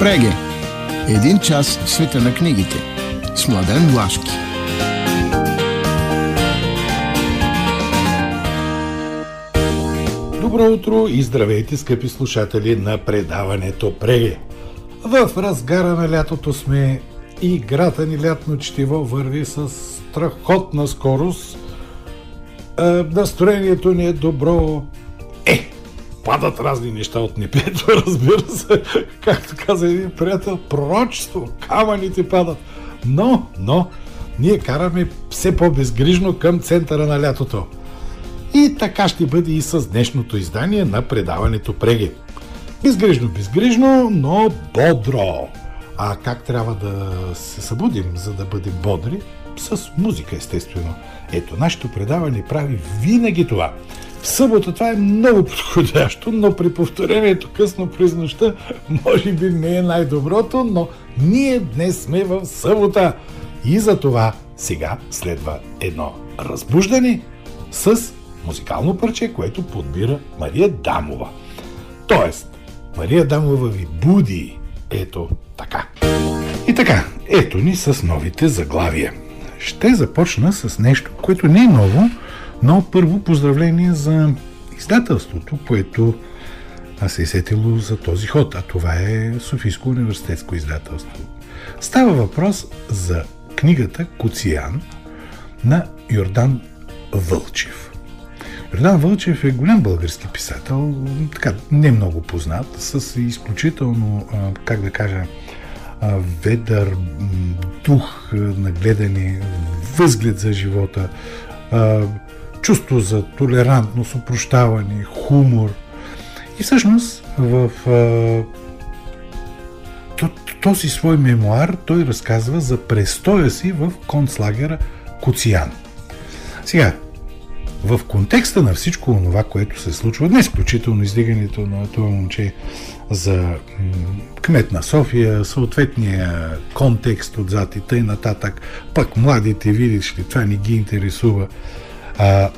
Преге. Един час в света на книгите. С Младен Влашки. Добро утро и здравейте, скъпи слушатели на предаването Преге. В разгара на лятото сме и играта ни лятно четиво върви с страхотна скорост. Е, настроението ни е добро. Падат разни неща от небето, разбира се, както каза един приятел, пророчество, камъните падат. Но, но, ние караме все по-безгрижно към центъра на лятото. И така ще бъде и с днешното издание на предаването Преги. Безгрижно, безгрижно, но бодро. А как трябва да се събудим, за да бъдем бодри? С музика, естествено. Ето, нашето предаване прави винаги това. В събота това е много подходящо, но при повторението късно през нощта може би не е най-доброто, но ние днес сме в събота. И за това сега следва едно разбуждане с музикално парче, което подбира Мария Дамова. Тоест, Мария Дамова ви буди. Ето така. И така, ето ни с новите заглавия. Ще започна с нещо, което не е ново, но първо поздравление за издателството, което се е сетило за този ход, а това е Софийско университетско издателство. Става въпрос за книгата Коциан на Йордан Вълчев. Йордан Вълчев е голям български писател, така не много познат, с изключително, как да кажа, ведър дух на гледане, възглед за живота, чувство за толерантност, опрощаване, хумор. И всъщност в този свой мемуар той разказва за престоя си в концлагера Коциан. Сега, в контекста на всичко това, което се случва, не изключително издигането на това момче за кмет на София, съответния контекст отзад и тъй нататък, пък младите, видиш ли, това не ги интересува. А,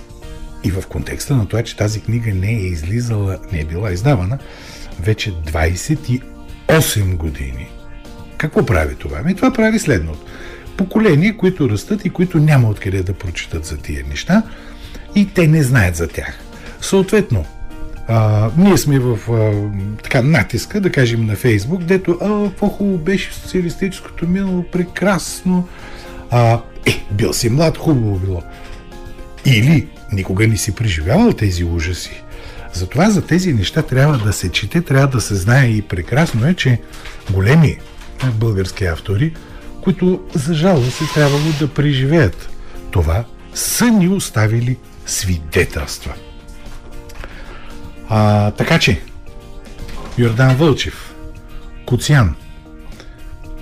и в контекста на това, че тази книга не е излизала, не е била издавана вече 28 години. Какво прави това? Ами това прави следното. Поколения, които растат и които няма откъде да прочитат за тия неща и те не знаят за тях. Съответно, а, ние сме в а, така натиска, да кажем на Фейсбук, дето а, какво хубаво беше социалистическото минало, прекрасно. А, е, бил си млад, хубаво било. Или никога не си преживявал тези ужаси. Затова за тези неща трябва да се чете, трябва да се знае и прекрасно е, че големи български автори, които за жалост се трябвало да преживеят това, са ни оставили свидетелства. А, така че, Йордан Вълчев, Коцян.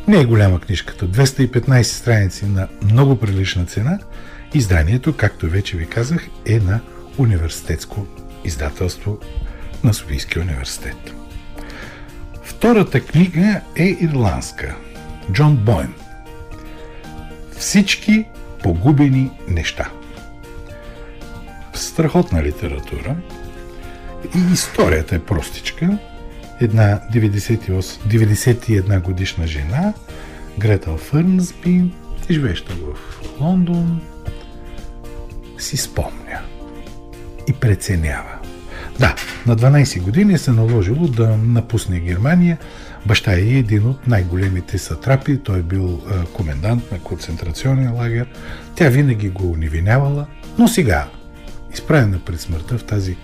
Не е голяма книжката, 215 страници на много прилична цена – Изданието, както вече ви казах, е на университетско издателство на Софийския университет. Втората книга е ирландска. Джон Бойн. Всички погубени неща. Страхотна литература. И историята е простичка. Една 98, 91 годишна жена, Гретъл Фърнсби, живеща в Лондон, си спомня и преценява. Да, на 12 години се наложило да напусне Германия. Баща е един от най-големите сатрапи. Той е бил комендант на концентрационен лагер. Тя винаги го унивинявала, но сега, изправена пред смъртта в тази,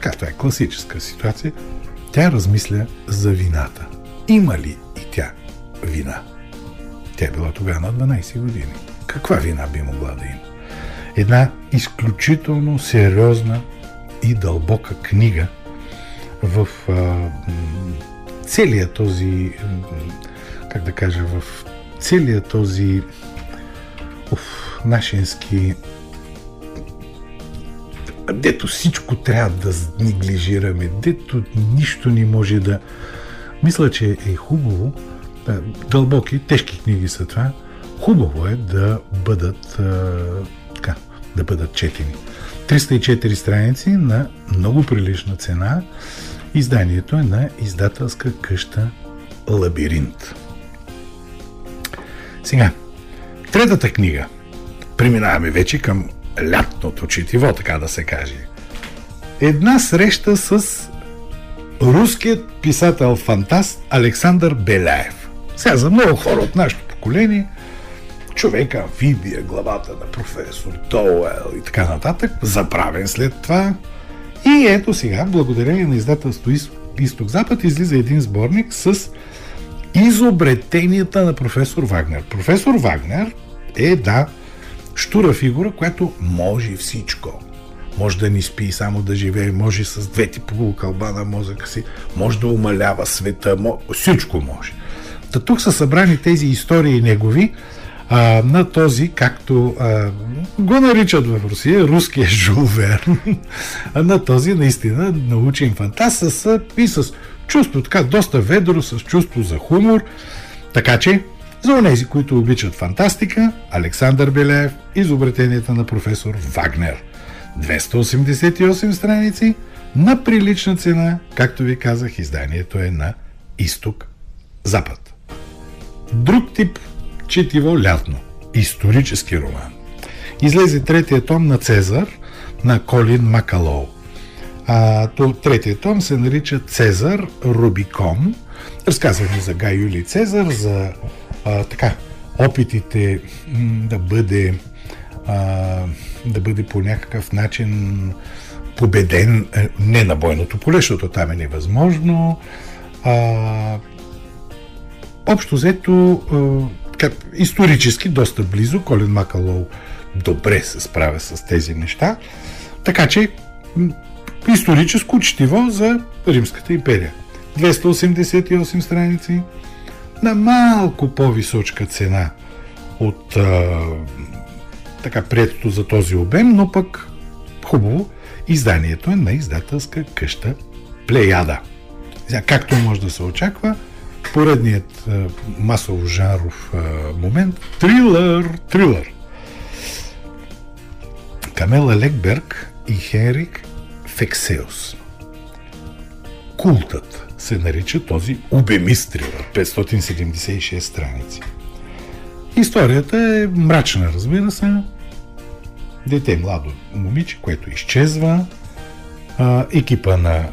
както е класическа ситуация, тя размисля за вината. Има ли и тя вина? Тя е била тогава на 12 години. Каква вина би могла да има? Една изключително сериозна и дълбока книга в а, целия този, как да кажа, в целия този уф, нашински дето всичко трябва да неглижираме, дето нищо не може да... Мисля, че е хубаво, дълбоки, тежки книги са това, хубаво е да бъдат да бъдат четени. 304 страници на много прилична цена. Изданието е на издателска къща лабиринт. Сега, третата книга. Преминаваме вече към лятното четиво, така да се каже. Една среща с руският писател-фантаст Александър Беляев. Сега за много хора от нашето поколение човек амфибия, главата на професор Доуел и така нататък, заправен след това. И ето сега, благодарение на издателство Изток-Запад, излиза един сборник с изобретенията на професор Вагнер. Професор Вагнер е, да, штура фигура, която може всичко. Може да ни спи, само да живее, може с двете полукълба на мозъка си, може да умалява света, всичко може. Та тук са събрани тези истории негови, а, на този, както а, го наричат в Русия, руския Жул на този наистина научен фантаст с, и с чувство така доста ведро, с чувство за хумор. Така че, за онези, които обичат фантастика, Александър Белеев, изобретенията на професор Вагнер. 288 страници на прилична цена, както ви казах, изданието е на изток-запад. Друг тип четиво лятно. Исторически роман. Излезе третия том на Цезар на Колин Макалоу. А, то, третия том се нарича Цезар Рубикон. Разказваме за Гай Юли Цезар, за а, така, опитите да бъде а, да бъде по някакъв начин победен е, не на бойното поле, защото там е невъзможно. А, общо взето така, исторически доста близо. Колин Макалоу добре се справя с тези неща. Така че историческо четиво за Римската империя. 288 страници на малко по-височка цена от а, така приетото за този обем, но пък хубаво изданието е на издателска къща Плеяда. Както може да се очаква, поредният масово жанров момент трилър, трилър. Камела Лекберг и Хенрик Фексеус. Култът се нарича този обемист трилър, 576 страници. Историята е мрачна, разбира се. Дете младо момиче, което изчезва. Екипа на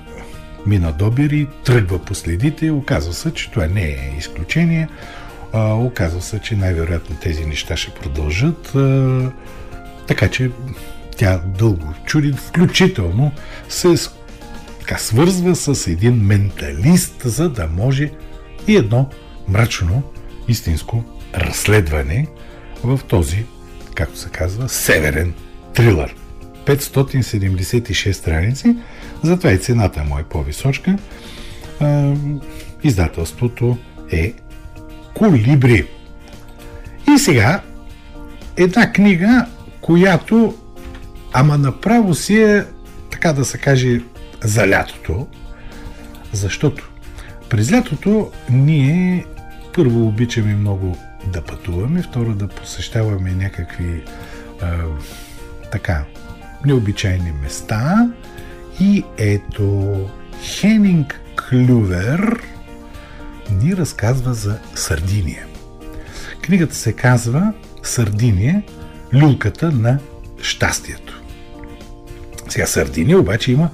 мина Добери, тръгва по следите, оказва се, че това не е изключение, а, оказва се, че най-вероятно тези неща ще продължат, а, така че тя дълго чуди, включително се така, свързва с един менталист, за да може и едно мрачно, истинско разследване в този, както се казва, северен трилър. 576 страници, затова и цената му е по-височка. Издателството е Колибри. И сега една книга, която ама направо си е, така да се каже, за лятото, защото през лятото ние първо обичаме много да пътуваме, второ да посещаваме някакви а, така необичайни места. И ето Хенинг Клювер ни разказва за Сардиния. Книгата се казва Сардиния, люлката на щастието. Сега Сардиния обаче има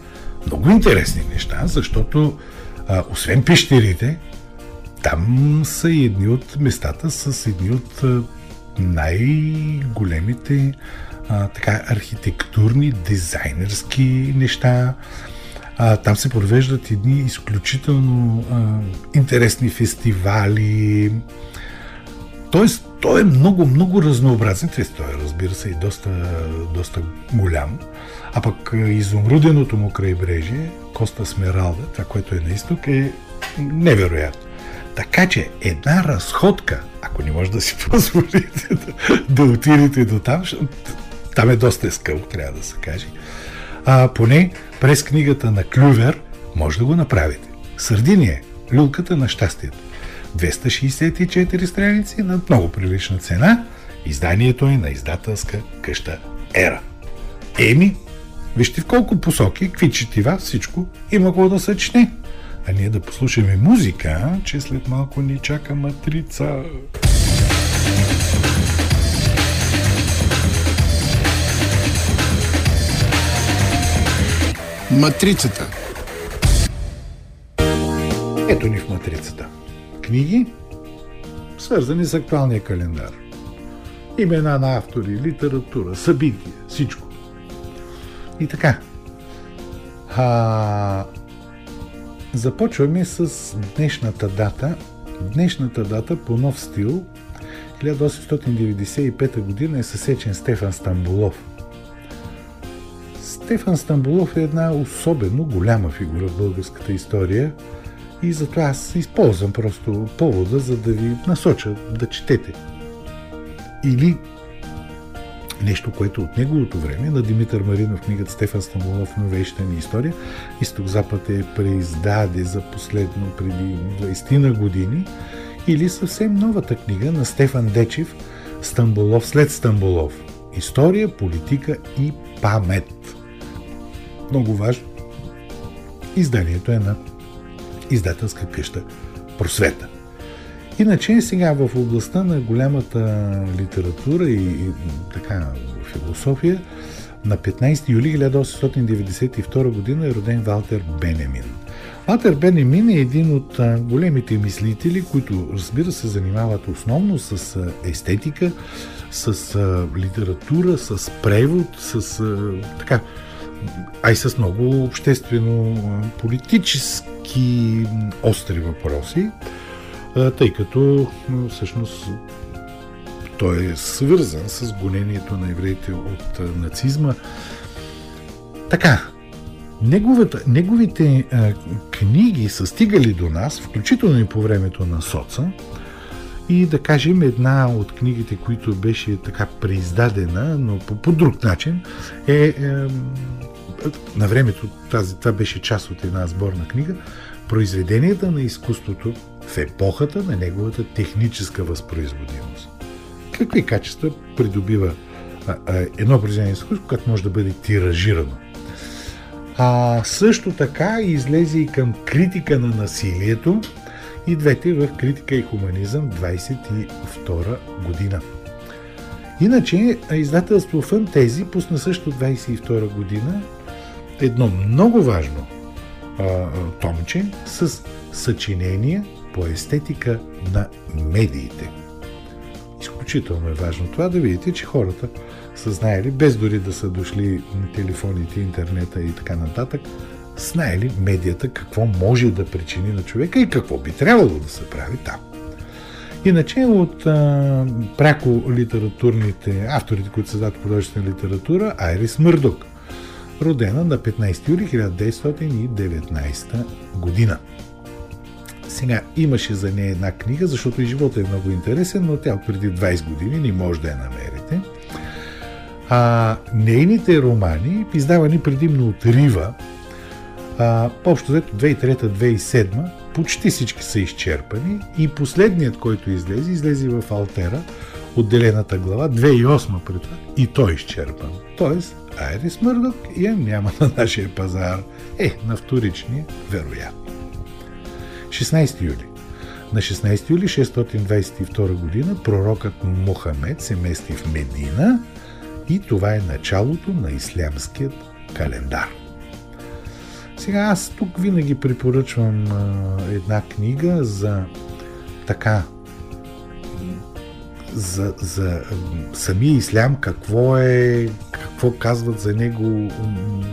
много интересни неща, защото а, освен пещерите, там са едни от местата с едни от най-големите така, архитектурни, дизайнерски неща. А, там се провеждат едни изключително а, интересни фестивали. Тоест, той е много, много разнообразен. Той е, разбира се, и доста, доста голям. А пък изумруденото му крайбрежие, Коста Смералда, това, което е на изток, е невероятно. Така че една разходка, ако не може да си позволите да, да отидете до там, там е доста скъпо, трябва да се каже, а, поне през книгата на Клювер може да го направите. Сърдиния, люлката на щастието. 264 страници на много прилична цена. Изданието е на издателска къща Ера. Еми, вижте в колко посоки, какви четива, всичко има какво да съчне. А ние да послушаме музика, че след малко ни чака матрица. Матрицата. Ето ни в матрицата. Книги, свързани с актуалния календар. Имена на автори, литература, събития, всичко. И така. А, започваме с днешната дата. Днешната дата по нов стил 1895 година е съсечен Стефан Стамбулов. Стефан Стамбулов е една особено голяма фигура в българската история и затова аз използвам просто повода, за да ви насоча да четете. Или нещо, което от неговото време на Димитър Маринов книгата Стефан Стамбулов новейща ни история Изток-Запад е преиздаде за последно преди 20 на години или съвсем новата книга на Стефан Дечев Стамбулов след Стамбулов История, политика и памет. Много важно. Изданието е на издателска къща Просвета. Иначе сега в областта на голямата литература и, и така философия на 15 юли 1892 година е роден Валтер Бенемин. Валтер Бенемин е един от големите мислители, които разбира се занимават основно с естетика, с литература, с превод, с така, а и с много обществено-политически остри въпроси тъй като всъщност той е свързан с гонението на евреите от нацизма. Така, неговата, неговите книги са стигали до нас, включително и по времето на Соца, и да кажем една от книгите, които беше така преиздадена, но по, по друг начин, е, е на времето тази, това беше част от една сборна книга, произведенията на изкуството в епохата на неговата техническа възпроизводимост. Какви качества придобива а, а, едно произведение изкуство, което може да бъде тиражирано? А също така излезе и към критика на насилието и двете в критика и хуманизъм 22 година. Иначе издателство Фантези пусна също 22 година едно много важно а, томче с съчинения по естетика на медиите. Изключително е важно това да видите, че хората са знаели, без дори да са дошли телефоните, интернета и така нататък, знаели медията какво може да причини на човека и какво би трябвало да се прави там. Иначе от а, пряко литературните авторите, които създават художествена литература, Айрис Мърдок, родена на 15 юли 1919 година. Сега имаше за нея една книга, защото и живота е много интересен, но тя от преди 20 години не може да я намерите. А нейните романи, издавани предимно от Рива, а, общо взето 2003-2007, почти всички са изчерпани и последният, който излезе, излезе в Алтера, отделената глава, 2008 пред това, и той е изчерпан. Тоест, Айрис Мърдок я няма на нашия пазар. Е, на вторичния, вероятно. 16 юли. На 16 юли 622 година пророкът Мохамед се мести в Медина и това е началото на ислямският календар. Сега аз тук винаги препоръчвам а, една книга за така за, за самия ислям, какво е, какво казват за него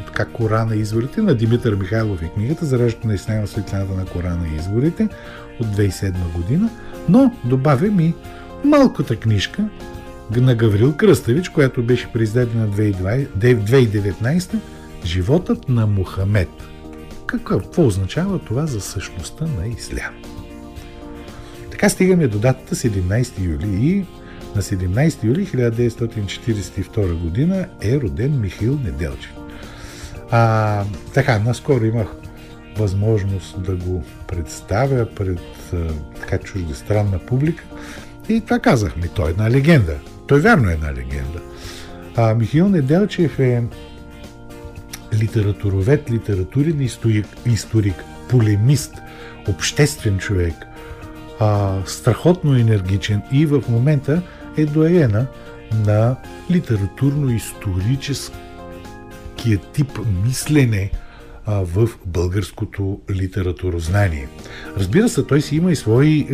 така Корана и изворите на Димитър Михайлов и книгата Зараждането на исляма светлината на Корана и изворите от 2007 година, но добавям и малката книжка на Гаврил Кръставич, която беше произведена 2019 Животът на Мухамед. Какво означава това за същността на ислям? Така стигаме до датата 17 юли и на 17 юли 1942 година е роден Михил Неделчев. А, така, наскоро имах възможност да го представя пред а, така чуждестранна публика и това казах ми, той е една легенда. Той вярно е една легенда. А, Михаил Неделчев е литературовед, литературен историк, историк полемист – обществен човек, а, страхотно енергичен и в момента е доена на литературно-историческия тип мислене а, в българското литературознание. Разбира се, той си има и свои е,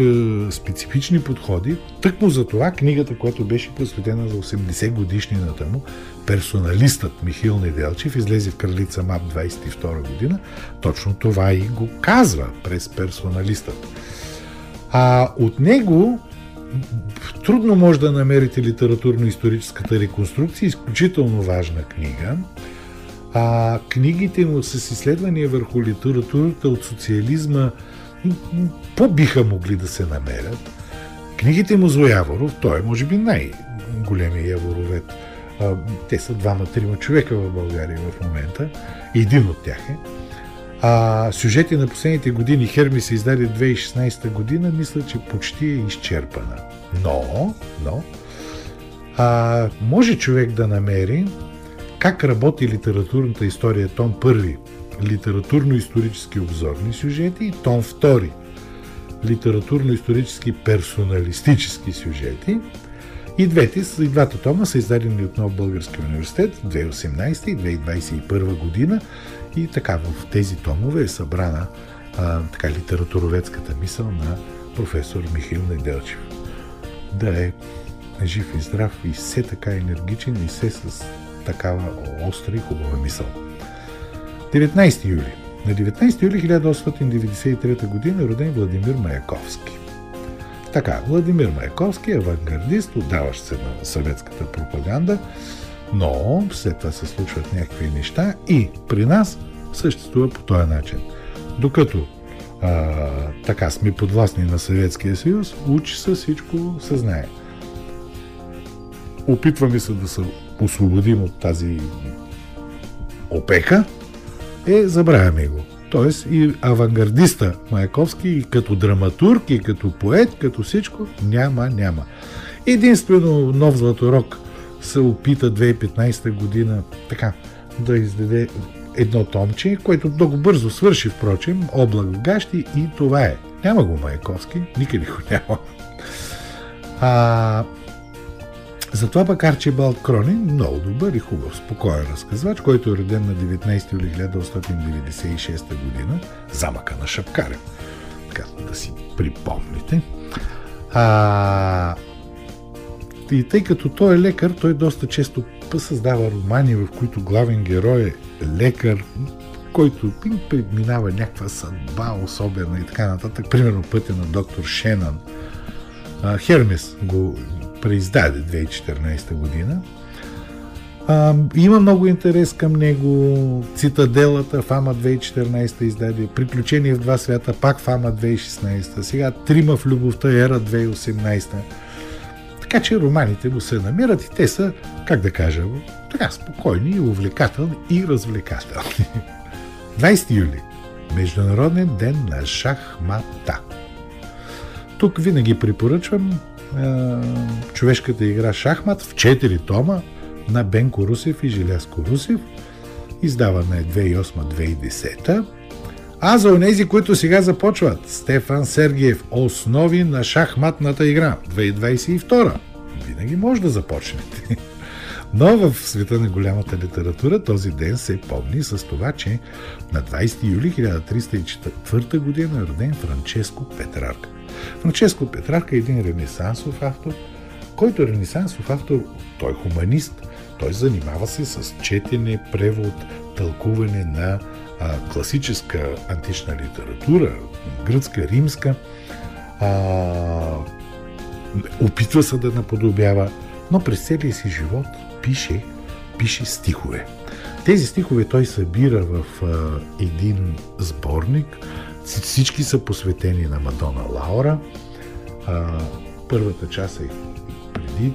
специфични подходи. Тъкмо за това книгата, която беше посветена за 80 годишнината му, персоналистът Михил Неделчев излезе в Кралица МАП 22 година, точно това и го казва през персоналистът. А от него трудно може да намерите литературно-историческата реконструкция, изключително важна книга. А книгите му с изследвания върху литературата от социализма по-биха могли да се намерят. Книгите му за Яворов, той е може би най-големия яворовет. Те са двама-трима човека в България в момента. Един от тях е. А сюжети на последните години. Херми се издаде 2016 година, мисля, че почти е изчерпана. Но, но, а, може човек да намери как работи литературната история том първи. Литературно-исторически обзорни сюжети. И том втори. Литературно-исторически персоналистически сюжети. И двете, и двата тома са издадени от Нов Български университет 2018 и 2021 година и така в тези томове е събрана а, така литературоведската мисъл на професор Михаил Неделчев. Да е жив и здрав и все така енергичен и все с такава остра и хубава мисъл. 19 юли. На 19 юли 1893 г. е роден Владимир Маяковски. Така, Владимир Маяковски е авангардист, отдаващ се на съветската пропаганда, но след това се случват някакви неща и при нас съществува по този начин. Докато а, така сме подвластни на Съветския съюз, учи се всичко се знае. Опитваме се да се освободим от тази опека, е забравяме го. Тоест и авангардиста Маяковски и като драматург, и като поет, като всичко, няма, няма. Единствено нов Златорок се опита 2015 година така да издаде едно томче, което много бързо свърши, впрочем, облак в гащи и това е. Няма го Маяковски, никъде го няма. А, затова пък Арчибалд Кронин, много добър и хубав, спокоен разказвач, който е роден на 19 юли 1996 година, замъка на Шапкарев. Така да си припомните. А, и тъй като той е лекар, той доста често създава романи, в които главен герой е лекар, който минава някаква съдба особена и така нататък. Примерно пътя на доктор Шенън. Хермес го преиздаде 2014 година. А, има много интерес към него. Цитаделата, Фама 2014 издаде. Приключение в два свята, пак Фама 2016. Сега Трима в любовта, Ера 2018. Така че романите му се намират и те са, как да кажа, така спокойни увлекателни и развлекателни. 20 юли. Международен ден на шахмата. Тук винаги препоръчвам човешката игра шахмат в 4 тома на Бенко Русев и Желязко Русев. Издавана е 2008-2010. А за онези, които сега започват, Стефан Сергиев, основи на шахматната игра, 2022. Винаги може да започнете. Но в света на голямата литература този ден се помни с това, че на 20 юли 1304 година е роден Франческо Петрарка. Франческо Петрарка е един ренесансов автор, който ренесансов автор, той е хуманист, той занимава се с четене, превод, тълкуване на а, класическа антична литература, гръцка, римска, а, опитва се да наподобява, но през целия си живот пише, пише стихове. Тези стихове той събира в а, един сборник, всички са посветени на Мадона Лаура. А, първата част е преди,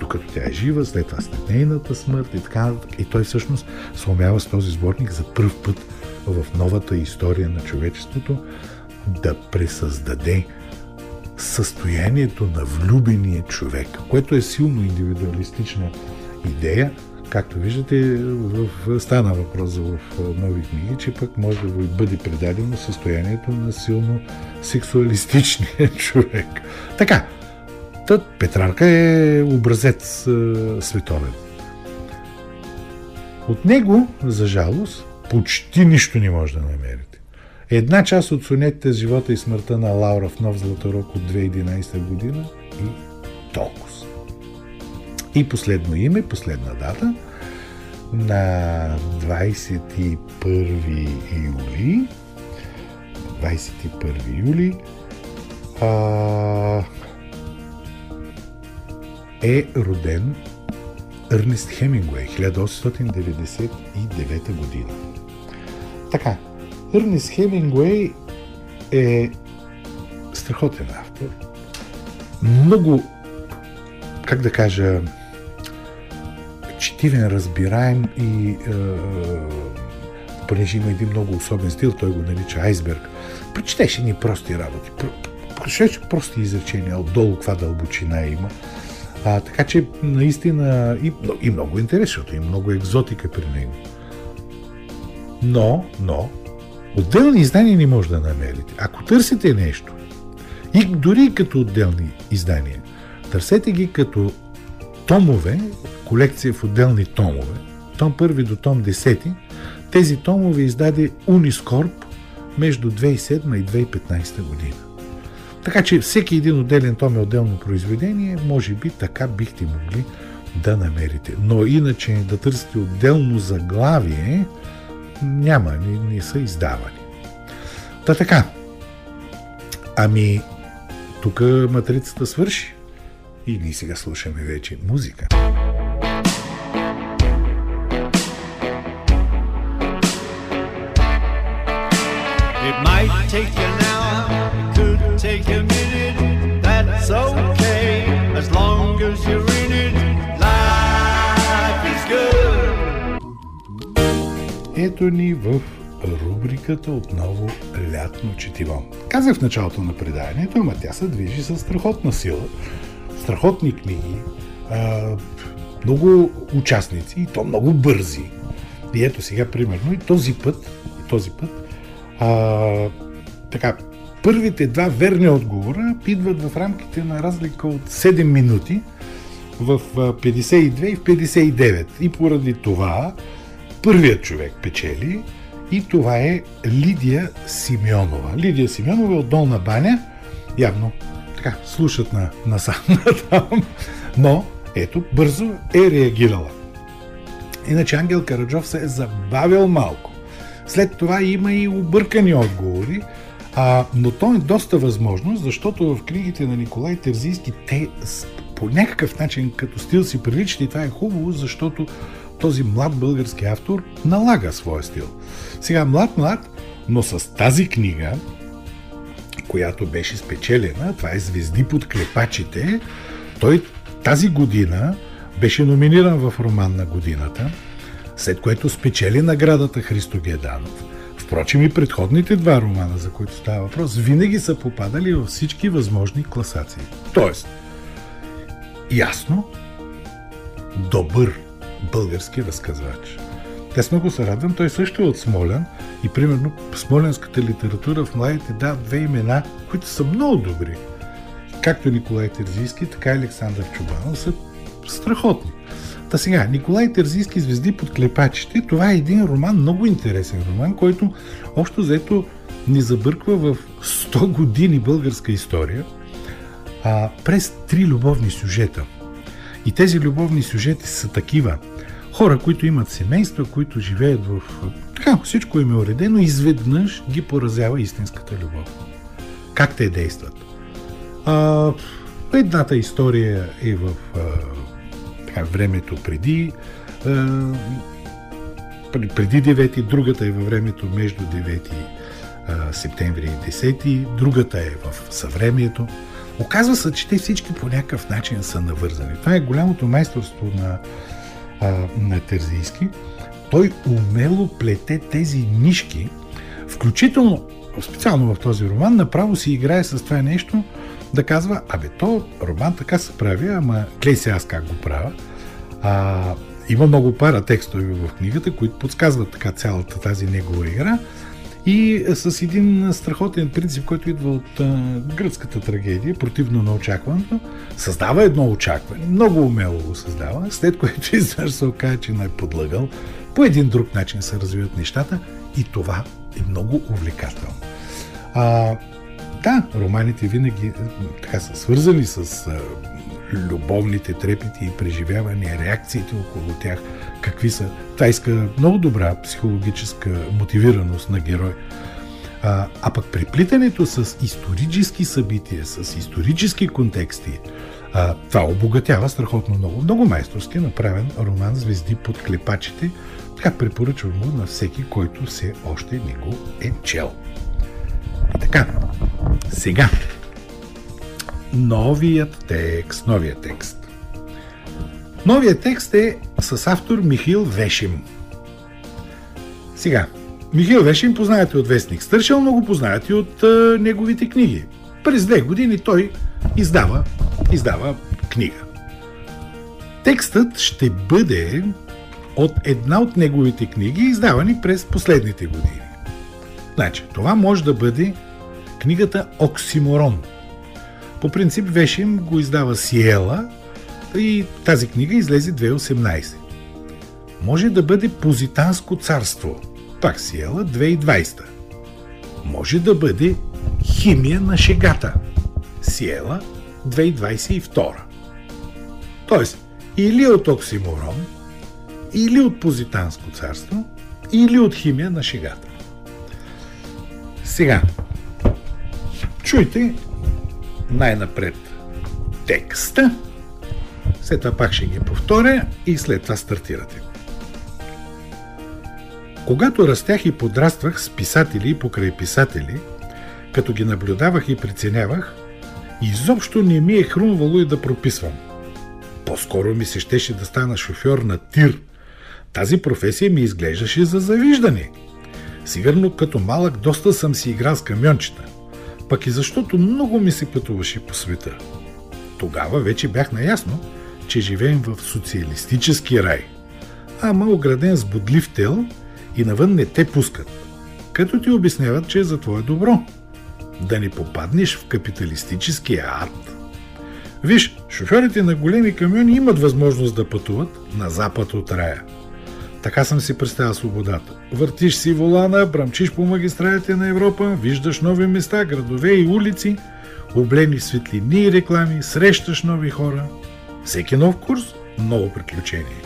докато тя е жива, след това след нейната смърт и така. И той всъщност сломява с този сборник за първ път в новата история на човечеството да пресъздаде състоянието на влюбения човек, което е силно индивидуалистична идея, както виждате, в, стана въпрос в нови книги, че пък може да бъде предадено състоянието на силно сексуалистичния човек. Така, тът Петрарка е образец световен. От него, за жалост, почти нищо не може да намерите. Една част от сонетите живота и смъртта на Лаура в Нов Златорок от 2011 година и толкова. И последно име, последна дата, на 21 юли 21 юли а, е роден Ернест Хемингуей, 1899 година. Така, Ернест Хемингуей е страхотен автор. Много, как да кажа, четивен, разбираем и е, понеже има един много особен стил, той го нарича айсберг. Прочетеше ни прости работи. Прочетеше прости изречения, отдолу каква дълбочина има. А, така че наистина и, и много интерес, защото и много екзотика при него. Но, но, отделни издания не може да намерите. Ако търсите нещо, и дори като отделни издания, търсете ги като томове, колекция в отделни томове, том първи до том 10, тези томове издаде Унискорп между 2007 и 2015 година. Така че всеки един отделен том е отделно произведение, може би така бихте могли да намерите. Но иначе да търсите отделно заглавие, няма, не, не са издавани. Та така. Ами, тук матрицата свърши. И ние сега слушаме вече музика. It might take an hour, it could take a minute, that's okay, as long as you're in it, life is good. Ето ни в рубриката отново лятно четиво. Казах в началото на преданието, ама тя се движи с страхотна сила страхотни книги, а, много участници и то много бързи. И ето сега, примерно, и този път, и този път, а, така, първите два верни отговора идват в рамките на разлика от 7 минути в 52 и в 59. И поради това първият човек печели и това е Лидия Симеонова. Лидия Симеонова е от Долна баня, явно така, слушат на, на сам там, но ето, бързо е реагирала. Иначе Ангел Караджов се е забавил малко. След това има и объркани отговори, а, но то е доста възможно, защото в книгите на Николай Терзийски те по някакъв начин като стил си приличат и това е хубаво, защото този млад български автор налага своя стил. Сега млад-млад, но с тази книга която беше спечелена, това е Звезди под клепачите, той тази година беше номиниран в роман на годината, след което спечели наградата Христо Геданов. Впрочем и предходните два романа, за които става въпрос, винаги са попадали във всички възможни класации. Тоест, ясно, добър български разказвач. Аз много се радвам, той също е от Смолян и примерно смоленската литература в младите дава две имена, които са много добри. Както Николай Терзийски, така и Александър Чубанов са страхотни. Та сега, Николай Терзийски звезди под клепачите, това е един роман, много интересен роман, който общо взето ни забърква в 100 години българска история а, през три любовни сюжета. И тези любовни сюжети са такива – хора, които имат семейства, които живеят в... Така, всичко им е уредено, изведнъж ги поразява истинската любов. Как те действат? А, едната история е в а, така, времето преди а, преди 9, другата е във времето между 9 а, септември и 10, другата е в съвремието. Оказва се, че те всички по някакъв начин са навързани. Това е голямото майсторство на а, на Терзийски, той умело плете тези нишки, включително, специално в този роман, направо си играе с това нещо, да казва, абе, то роман така се прави, ама гледай се аз как го правя. А, Има много пара текстове в книгата, които подсказват така цялата тази негова игра и с един страхотен принцип, който идва от а, гръцката трагедия, противно на очакването, създава едно очакване, много умело го създава, след което изведнъж се окаже, че не е подлъгал, по един друг начин се развиват нещата и това е много увлекателно. А, да, романите винаги така са свързани с а, любовните трепети и преживявания, реакциите около тях, какви са. Това иска много добра психологическа мотивираност на герой. А, а пък приплитането с исторически събития, с исторически контексти, а, това обогатява страхотно много. Много майсторски направен роман Звезди под клепачите. Така препоръчвам го на всеки, който все още не го е чел. И така, сега новият текст. Новият текст. Новият текст е с автор Михил Вешим. Сега, Михил Вешим познавате от Вестник Стършел, но го познавате от а, неговите книги. През две години той издава, издава книга. Текстът ще бъде от една от неговите книги, издавани през последните години. Значи, това може да бъде книгата Оксиморон – по принцип Вешим го издава Сиела и тази книга излезе 2018. Може да бъде Позитанско царство, пак Сиела 2020. Може да бъде Химия на шегата, Сиела 2022. Тоест, или от Оксиморон, или от Позитанско царство, или от Химия на шегата. Сега, чуйте най-напред текста, след това пак ще ги повторя и след това стартирате. Когато растях и подраствах с писатели и покрай писатели, като ги наблюдавах и преценявах, изобщо не ми е хрумвало и да прописвам. По-скоро ми се щеше да стана шофьор на тир. Тази професия ми изглеждаше за завиждане. Сигурно като малък доста съм си играл с камиончета – пък и защото много ми се пътуваше по света. Тогава вече бях наясно, че живеем в социалистически рай. Ама ограден с бодлив тел и навън не те пускат. Като ти обясняват, че е за твое добро. Да не попаднеш в капиталистическия ад. Виж, шофьорите на големи камиони имат възможност да пътуват на запад от рая – така съм си представил свободата. Въртиш си волана, брамчиш по магистралите на Европа, виждаш нови места, градове и улици, облени светлини и реклами, срещаш нови хора. Всеки нов курс – ново приключение.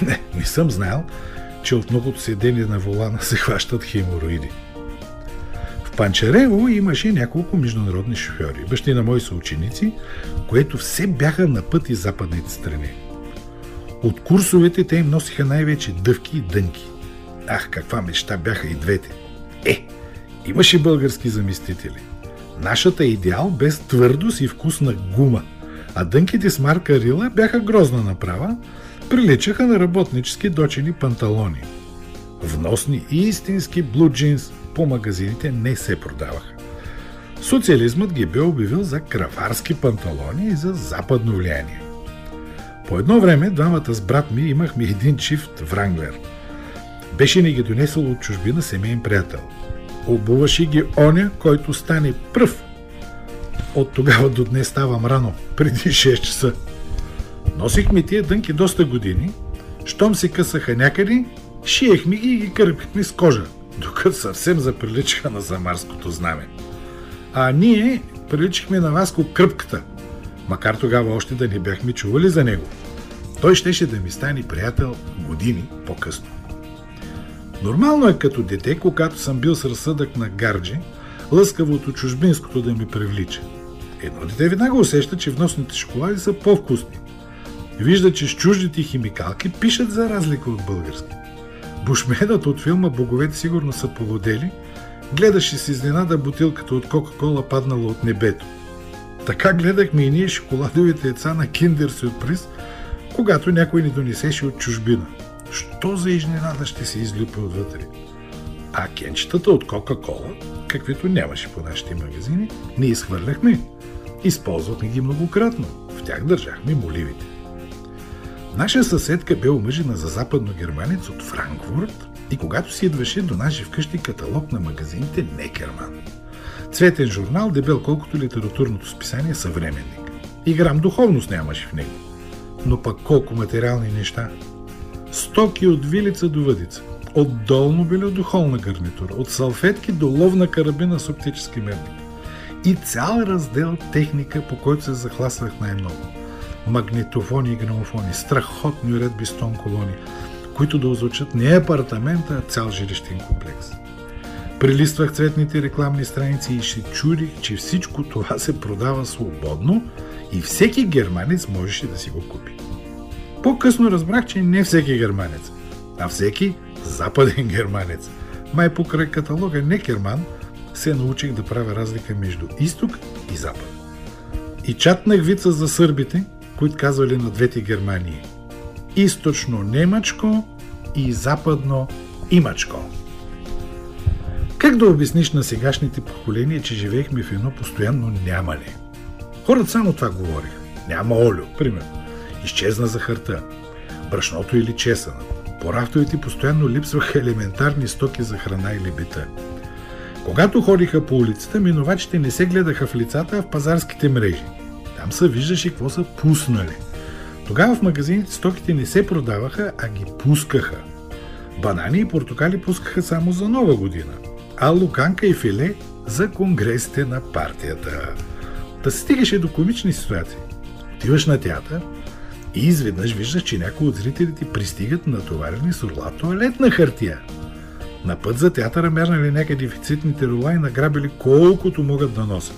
Не, не съм знаел, че от многото седение на волана се хващат хемороиди. В Панчарево имаше няколко международни шофьори, бащи на мои съученици, което все бяха на път и западните страни. От курсовете те им носиха най-вече дъвки и дънки. Ах, каква мечта бяха и двете. Е, имаше български заместители. Нашата идеал без твърдост и вкусна гума, а дънките с марка Рила бяха грозна направа, приличаха на работнически дочени панталони. Вносни и истински блу джинс по магазините не се продаваха. Социализмът ги бе обявил за краварски панталони и за западно влияние. По едно време двамата с брат ми имахме един чифт Вранглер. Беше ни ги донесъл от чужбина семейен приятел. Обуваше ги оня, който стане пръв. От тогава до днес ставам рано, преди 6 часа. Носихме тия дънки доста години, щом се късаха някъде, шиехме ги и ги кърпихме с кожа, докато съвсем заприличаха на замарското знаме. А ние приличахме на Васко кръпката, макар тогава още да не бяхме чували за него. Той щеше да ми стане приятел години по-късно. Нормално е като дете, когато съм бил с разсъдък на гарджи, лъскавото чужбинското да ми привлича. Едно дете веднага усеща, че вносните шоколади са по-вкусни. Вижда, че с чуждите химикалки пишат за разлика от български. Бушменът от филма Боговете сигурно са поводели, гледаше с изненада бутилката от Кока-Кола паднала от небето – така гледахме и ние шоколадовите яйца на Киндер Сюрприз, когато някой ни донесеше от чужбина. Що за изненада ще се излюпи отвътре? А кенчетата от Кока-Кола, каквито нямаше по нашите магазини, не изхвърляхме. Използвахме ги многократно. В тях държахме моливите. Наша съседка бе омъжена за западно-германец от Франкфурт и когато си идваше до наши вкъщи каталог на магазините Некерман. Цветен журнал, дебел колкото литературното списание Съвременник. И грам духовност нямаше в него. Но пък колко материални неща. Стоки от вилица до въдица. От долно било до холна гарнитура. От салфетки до ловна карабина с оптически мерник. И цял раздел техника, по който се захласвах най-много. Магнитофони и грамофони, страхотни уредби с тон колони, които да озвучат не апартамента, а цял жилищен комплекс. Прилиствах цветните рекламни страници и ще чудих, че всичко това се продава свободно и всеки германец можеше да си го купи. По-късно разбрах, че не всеки германец, а всеки западен германец. Май покрай каталога Некерман се научих да правя разлика между изток и запад. И чатнах вица за сърбите, които казвали на двете Германии. Източно немачко и западно имачко. Как да обясниш на сегашните поколения, че живеехме в едно постоянно нямане? Хората само това говориха. Няма олио, примерно. Изчезна захарта. Брашното или чесънът. По рафтовете постоянно липсваха елементарни стоки за храна или бита. Когато ходиха по улицата, минувачите не се гледаха в лицата, а в пазарските мрежи. Там се виждаше какво са пуснали. Тогава в магазините стоките не се продаваха, а ги пускаха. Банани и портокали пускаха само за нова година, а луканка и филе за конгресите на партията. Се стигаше до комични ситуации. Отиваш на театър и изведнъж виждаш, че някои от зрителите пристигат натоварени с орла туалетна хартия. На път за театъра мернали някъде дефицитните рола и награбили колкото могат да носят.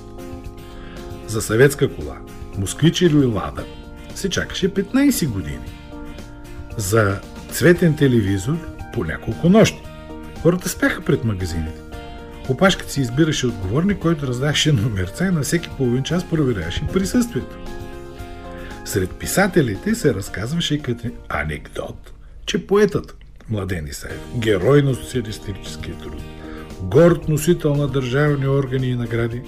За съветска кола, москвич или лада, се чакаше 15 години. За цветен телевизор по няколко нощи. Хората спяха пред магазините. Опашката си избираше отговорник, който раздаваше номерца и на всеки половин час проверяваше присъствието. Сред писателите се разказваше като анекдот, че поетът Младен Исаев, герой на социалистическия труд, горд носител на държавни органи и награди,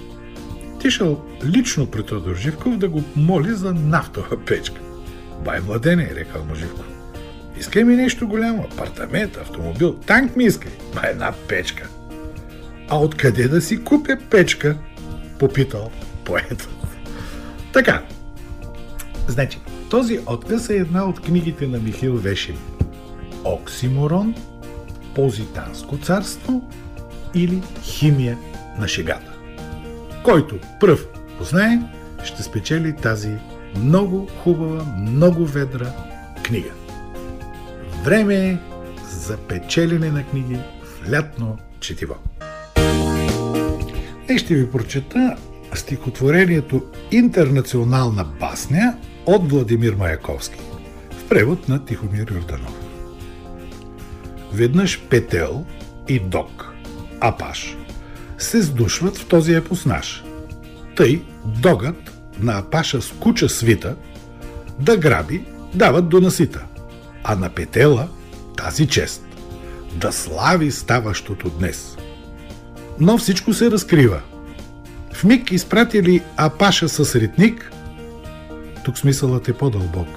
тишал лично при Тодор Живков да го моли за нафтова печка. Бай Младене, е рекал му Живков. Искай ми нещо голямо, апартамент, автомобил, танк ми искай, ма една печка. А откъде да си купя печка? Попитал поетът. Така, значи, този отказ е една от книгите на Михил Вешин. Оксиморон, Позитанско царство или Химия на шегата. Който пръв познае, ще спечели тази много хубава, много ведра книга. Време е за печелене на книги в лятно четиво. Днес ще ви прочета стихотворението Интернационална басня от Владимир Маяковски в превод на Тихомир Йорданов. Веднъж Петел и Док, Апаш, се сдушват в този епос наш. Тъй Догът на Апаша с куча свита да граби дават до насита, а на Петела тази чест да слави ставащото днес. Но всичко се разкрива. В миг изпратили Апаша с ритник, тук смисълът е по-дълбок.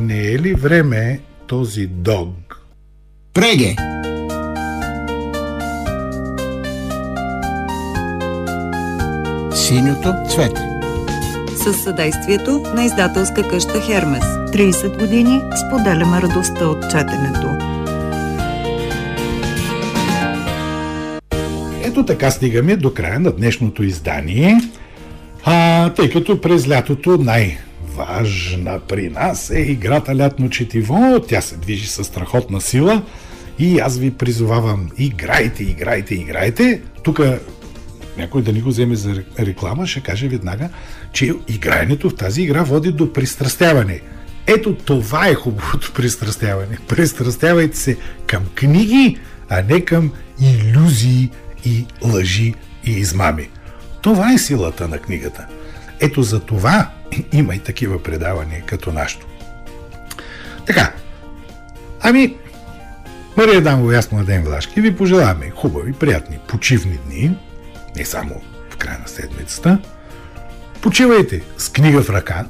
Не е ли време този дог? Преге! Синьото цвете. Със съдействието на издателска къща Хермес. 30 години споделяме радостта от четенето. Ето така стигаме до края на днешното издание. А, тъй като през лятото най- важна при нас е играта Лятно четиво. Тя се движи със страхотна сила и аз ви призовавам, играйте, играйте, играйте. Тук някой да ни го вземе за реклама, ще каже веднага, че играенето в тази игра води до пристрастяване. Ето това е хубавото пристрастяване. Пристрастявайте се към книги, а не към иллюзии и лъжи и измами. Това е силата на книгата. Ето за това има и такива предавания като нашето. Така, ами, Мария Дамова и аз, Младен Влашки, ви пожелаваме хубави, приятни, почивни дни, не само в края на седмицата. Почивайте с книга в ръка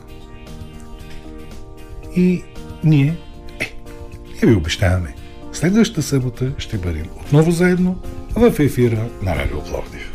и ние, е, ние ви обещаваме, следващата събота ще бъдем отново заедно в ефира на Радио Пловдив.